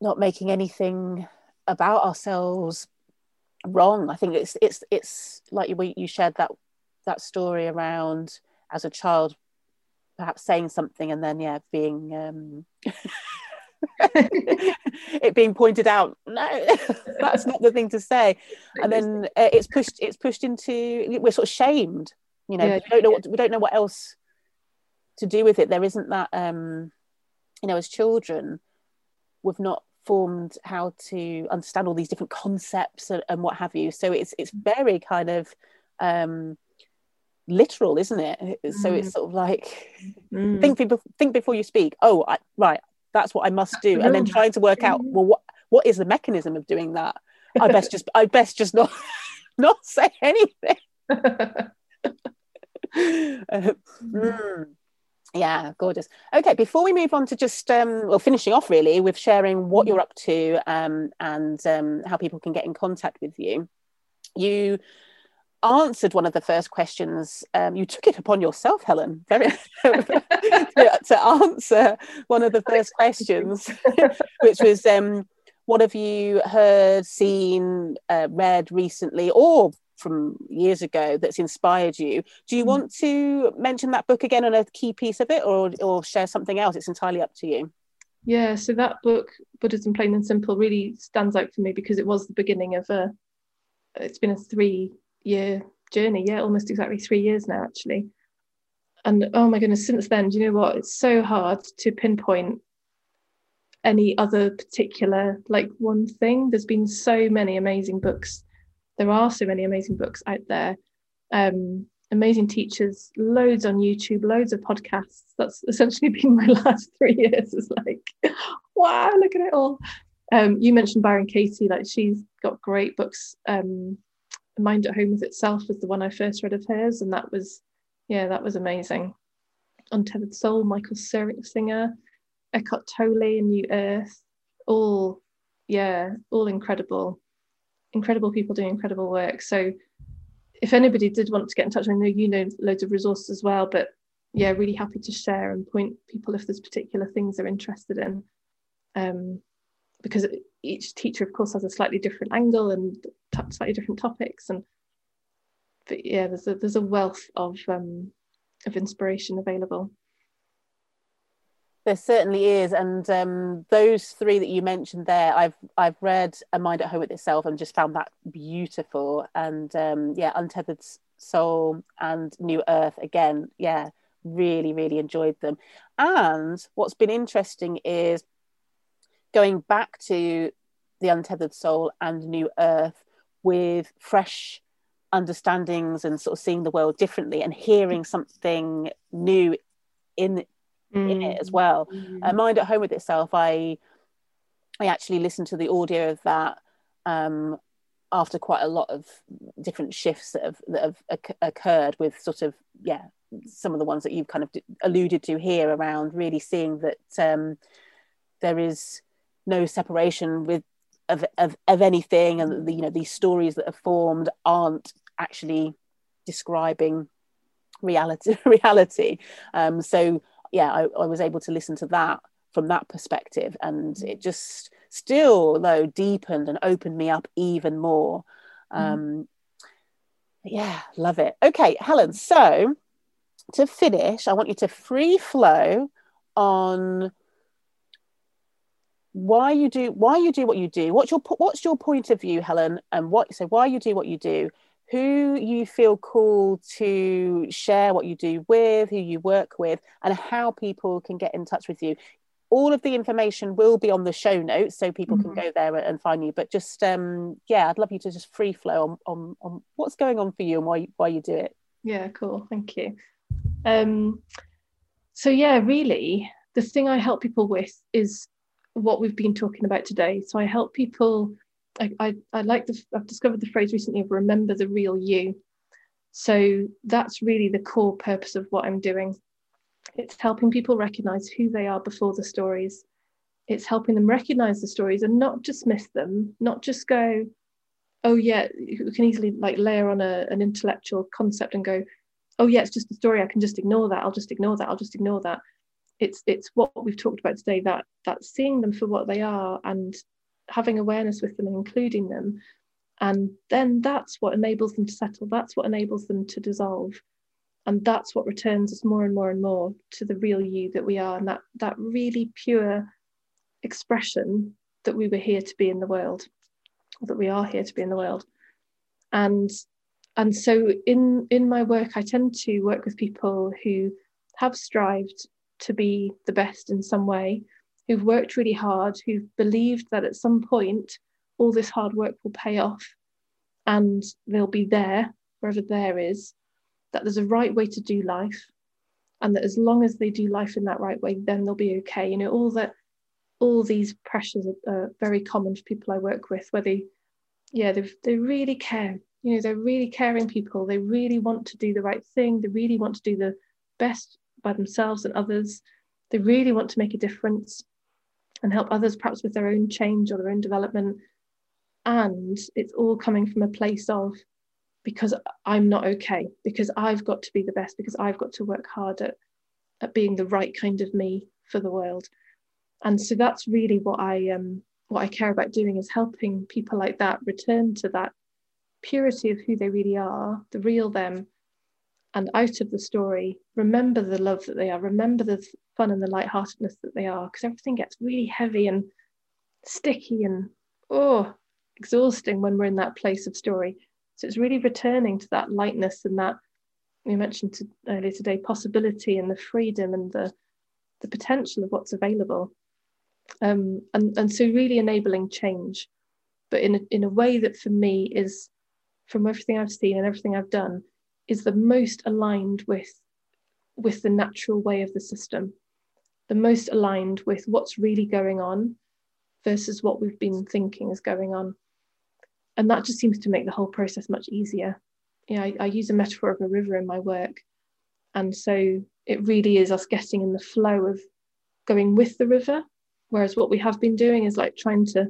not making anything about ourselves wrong. I think it's it's it's like you you shared that that story around as a child, perhaps saying something and then yeah being um, it being pointed out. No that's not the thing to say. And then uh, it's pushed it's pushed into we're sort of shamed you know. Yeah. we don't know what we don't know what else to do with it. There isn't that um you know as children we've not formed how to understand all these different concepts and, and what have you. So it's it's very kind of um literal isn't it? So mm. it's sort of like mm. think think before you speak. Oh I, right that's what I must do. And then trying to work out, mm-hmm. well, what what is the mechanism of doing that? I best just I best just not not say anything. uh, mm. Yeah, gorgeous. Okay, before we move on to just um, well, finishing off really with sharing what you're up to um, and um, how people can get in contact with you, you answered one of the first questions. Um, you took it upon yourself, Helen, very to, to, answer one of the first questions, which was, um, "What have you heard, seen, uh, read recently, or from years ago that's inspired you?" Do you mm. want to mention that book again and a key piece of it, or or share something else? It's entirely up to you. Yeah, so that book, Buddhism Plain and Simple, really stands out for me because it was the beginning of a. It's been a three year journey. Yeah, almost exactly three years now, actually. And oh my goodness, since then, do you know what? It's so hard to pinpoint any other particular like one thing. There's been so many amazing books. There are so many amazing books out there. Um, amazing teachers, loads on YouTube, loads of podcasts. That's essentially been my last three years. It's like, wow, look at it all. Um, you mentioned Byron Katie, like she's got great books. Um, Mind at Home with Itself was the one I first read of hers, and that was, yeah, that was amazing. Untethered Soul, Michael Singer, Eckhart Tolle, and New Earth, all, yeah, all incredible, incredible people doing incredible work. So, if anybody did want to get in touch, I know you know loads of resources as well, but yeah, really happy to share and point people if there's particular things they're interested in. Um, because each teacher of course has a slightly different angle and t- slightly different topics and but yeah there's a there's a wealth of um of inspiration available. There certainly is and um, those three that you mentioned there i've i've read a mind at home with itself and just found that beautiful and um, yeah untethered soul and new earth again yeah really really enjoyed them. And what's been interesting is going back to the untethered soul and new earth with fresh understandings and sort of seeing the world differently and hearing something new in mm. in it as mm. well. Mm. Uh, Mind at Home with Itself, I I actually listened to the audio of that um, after quite a lot of different shifts that have that have occurred with sort of yeah some of the ones that you've kind of alluded to here around really seeing that um, there is no separation with of, of, of anything and the, you know these stories that are formed aren't actually describing reality reality. Um, so yeah I, I was able to listen to that from that perspective and it just still though deepened and opened me up even more. Mm. um, yeah love it. Okay helen so to finish i want you to free flow on why you do why you do what you do. What's your what's your point of view helen? And what so why you do what you do. Who you feel called to share what you do with who you work with and how people can get in touch with you. All of the information will be on the show notes so people mm-hmm. can go there and find you. But just um yeah i'd love you to just free flow on, on on what's going on for you and why why you do it. Yeah cool. Thank you. Um so yeah really the thing i help people with is what we've been talking about today. So I help people. I, I, I like the. I've discovered the phrase recently of remember the real you. So that's really the core purpose of what I'm doing. It's helping people recognize who they are before the stories. It's helping them recognize the stories and not dismiss them, not just go, oh yeah, you can easily like layer on a, an intellectual concept and go, oh yeah, it's just a story. I can just ignore that. I'll just ignore that. I'll just ignore that it's it's what we've talked about today that that seeing them for what they are and having awareness with them and including them. And then that's what enables them to settle that's what enables them to dissolve. And that's what returns us more and more and more to the real you that we are and that that really pure expression that we were here to be in the world that we are here to be in the world. And and so in in my work i tend to work with people who have strived to be the best in some way, who've worked really hard, who've believed that at some point all this hard work will pay off and they'll be there, wherever there is, that there's a right way to do life. And that as long as they do life in that right way, then they'll be okay. You know, all that all these pressures are, are very common for people I work with, where they, yeah, they they really care. You know, they're really caring people. They really want to do the right thing. They really want to do the best by themselves and others. They really want to make a difference and help others, perhaps with their own change or their own development. And it's all coming from a place of because I'm not okay, because I've got to be the best, because I've got to work hard at, at being the right kind of me for the world. And so that's really what I um what I care about doing is helping people like that return to that purity of who they really are, the real them, and out of the story, remember the love that they are, remember the fun and the lightheartedness that they are, because everything gets really heavy and sticky and oh, exhausting when we're in that place of story. So it's really returning to that lightness and that we mentioned to, earlier today possibility and the freedom and the the potential of what's available. Um, and, and so really enabling change, but in a, in a way that for me is from everything I've seen and everything I've done, is the most aligned with with the natural way of the system the most aligned with what's really going on versus what we've been thinking is going on. And that just seems to make the whole process much easier. You know I, I use a metaphor of a river in my work. And so it really is us getting in the flow of going with the river whereas what we have been doing is like trying to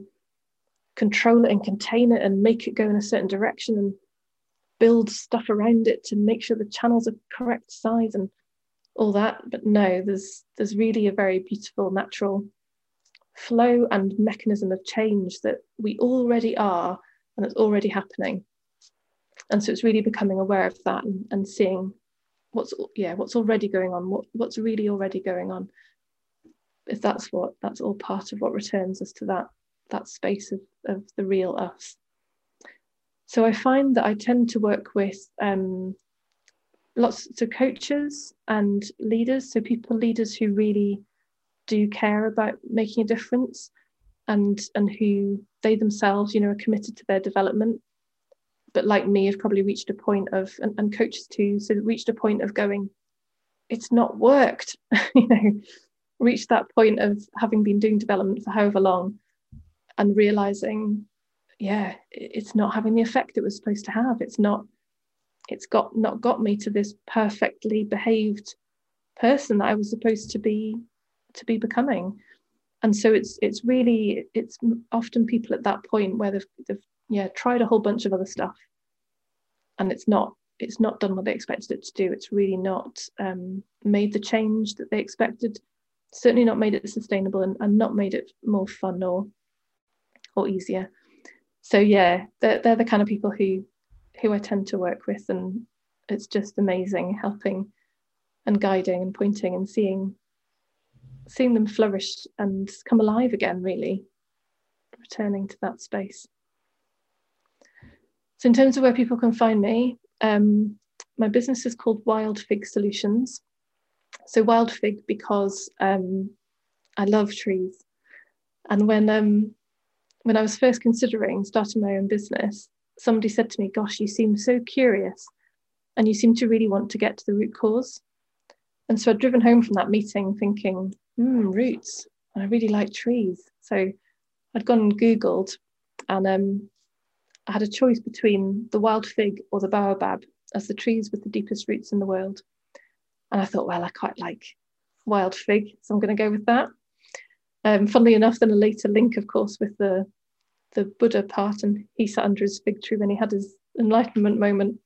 control it and contain it and make it go in a certain direction and build stuff around it to make sure the channels are correct size and all that. But no there's there's really a very beautiful natural flow and mechanism of change that we already are and it's already happening. And so it's really becoming aware of that and, and seeing what's yeah what's already going on what what's really already going on. If that's what that's all part of what returns us to that that space of, of the real us so I find that I tend to work with um, lots of coaches and leaders, so people leaders who really do care about making a difference and and who they themselves, you know, are committed to their development. but like me, have probably reached a point of, and, and coaches too, so reached a point of going, it's not worked, you know, reached that point of having been doing development for however long and realizing, yeah, it's not having the effect it was supposed to have. It's not, it's got not got me to this perfectly behaved person that I was supposed to be to be becoming. And so it's it's really it's often people at that point where they've, they've yeah tried a whole bunch of other stuff and it's not it's not done what they expected it to do. It's really not um, made the change that they expected certainly not made it sustainable and, and not made it more fun or or easier so yeah they're, they're the kind of people who who i tend to work with and it's just amazing helping and guiding and pointing and seeing seeing them flourish and come alive again, really, returning to that space. So, in terms of where people can find me, um, my business is called Wild Fig Solutions. So, Wild Fig because um, I love trees. And when um, when I was first considering starting my own business, somebody said to me, Gosh, you seem so curious and you seem to really want to get to the root cause. And so I'd driven home from that meeting thinking, mm, roots. And I really like trees. So I'd gone and Googled and um, I had a choice between the wild fig or the baobab as the trees with the deepest roots in the world. And I thought, well, I quite like wild fig, so I'm going to go with that. Um, funnily enough, then a later link, of course, with the the Buddha part, and he sat under his fig tree when he had his enlightenment moment.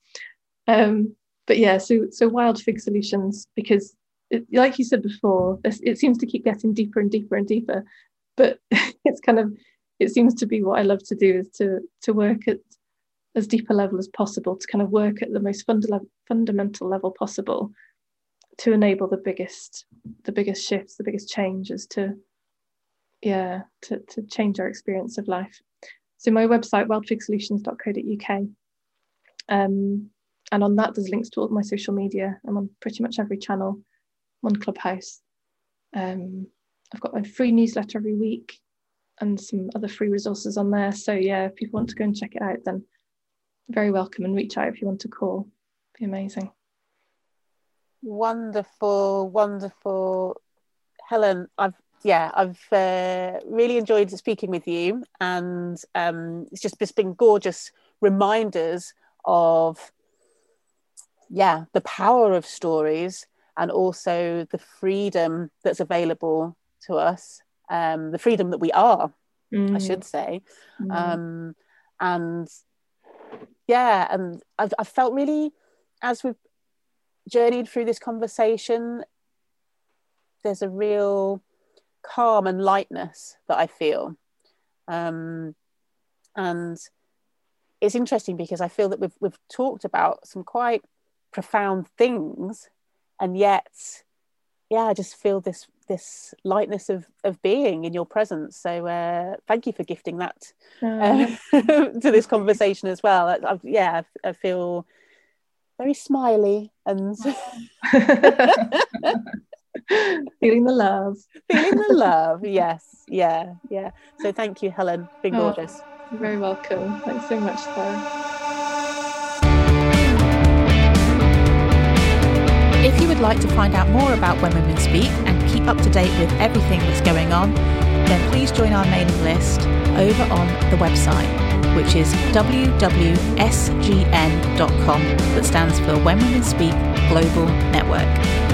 Um, but yeah, so so wild fig solutions because it, like you said before, it seems to keep getting deeper and deeper and deeper. But it's kind of it seems to be what I love to do is to to work at as deep a level as possible, to kind of work at the most funda- fundamental level possible, to enable the biggest the biggest shifts, the biggest changes to yeah to to change our experience of life. So my website wildfigsolutions.co.uk. Um, and on that there's links to all my social media. I'm on pretty much every channel on Clubhouse. Um, I've got my free newsletter every week and some other free resources on there. So yeah, if people want to go and check it out, then very welcome and reach out if you want to call. It'd be amazing. Wonderful, wonderful. Helen, I've yeah, I've uh, really enjoyed speaking with you, and um, it's just it's been gorgeous reminders of yeah the power of stories and also the freedom that's available to us, um, the freedom that we are, mm. I should say. Mm. Um, and yeah, and I've, I've felt really, as we've journeyed through this conversation, there's a real calm and lightness that I feel. Um, and it's interesting because I feel that we've, we've talked about some quite profound things and yet yeah i just feel this this lightness of of being in your presence. So uh, thank you for gifting that uh, to this conversation as well. I, I, yeah I, feel very smiley and feeling the love. Feeling the love. Yes. Yeah. Yeah. So thank you helen. Been oh, gorgeous. you're very welcome. Thanks so much Sarah. If you would like to find out more about When Women Speak and keep up to date with everything that's going on, then please join our mailing list over on the website, which is wwsgn.com, that stands for When Women Speak Global Network.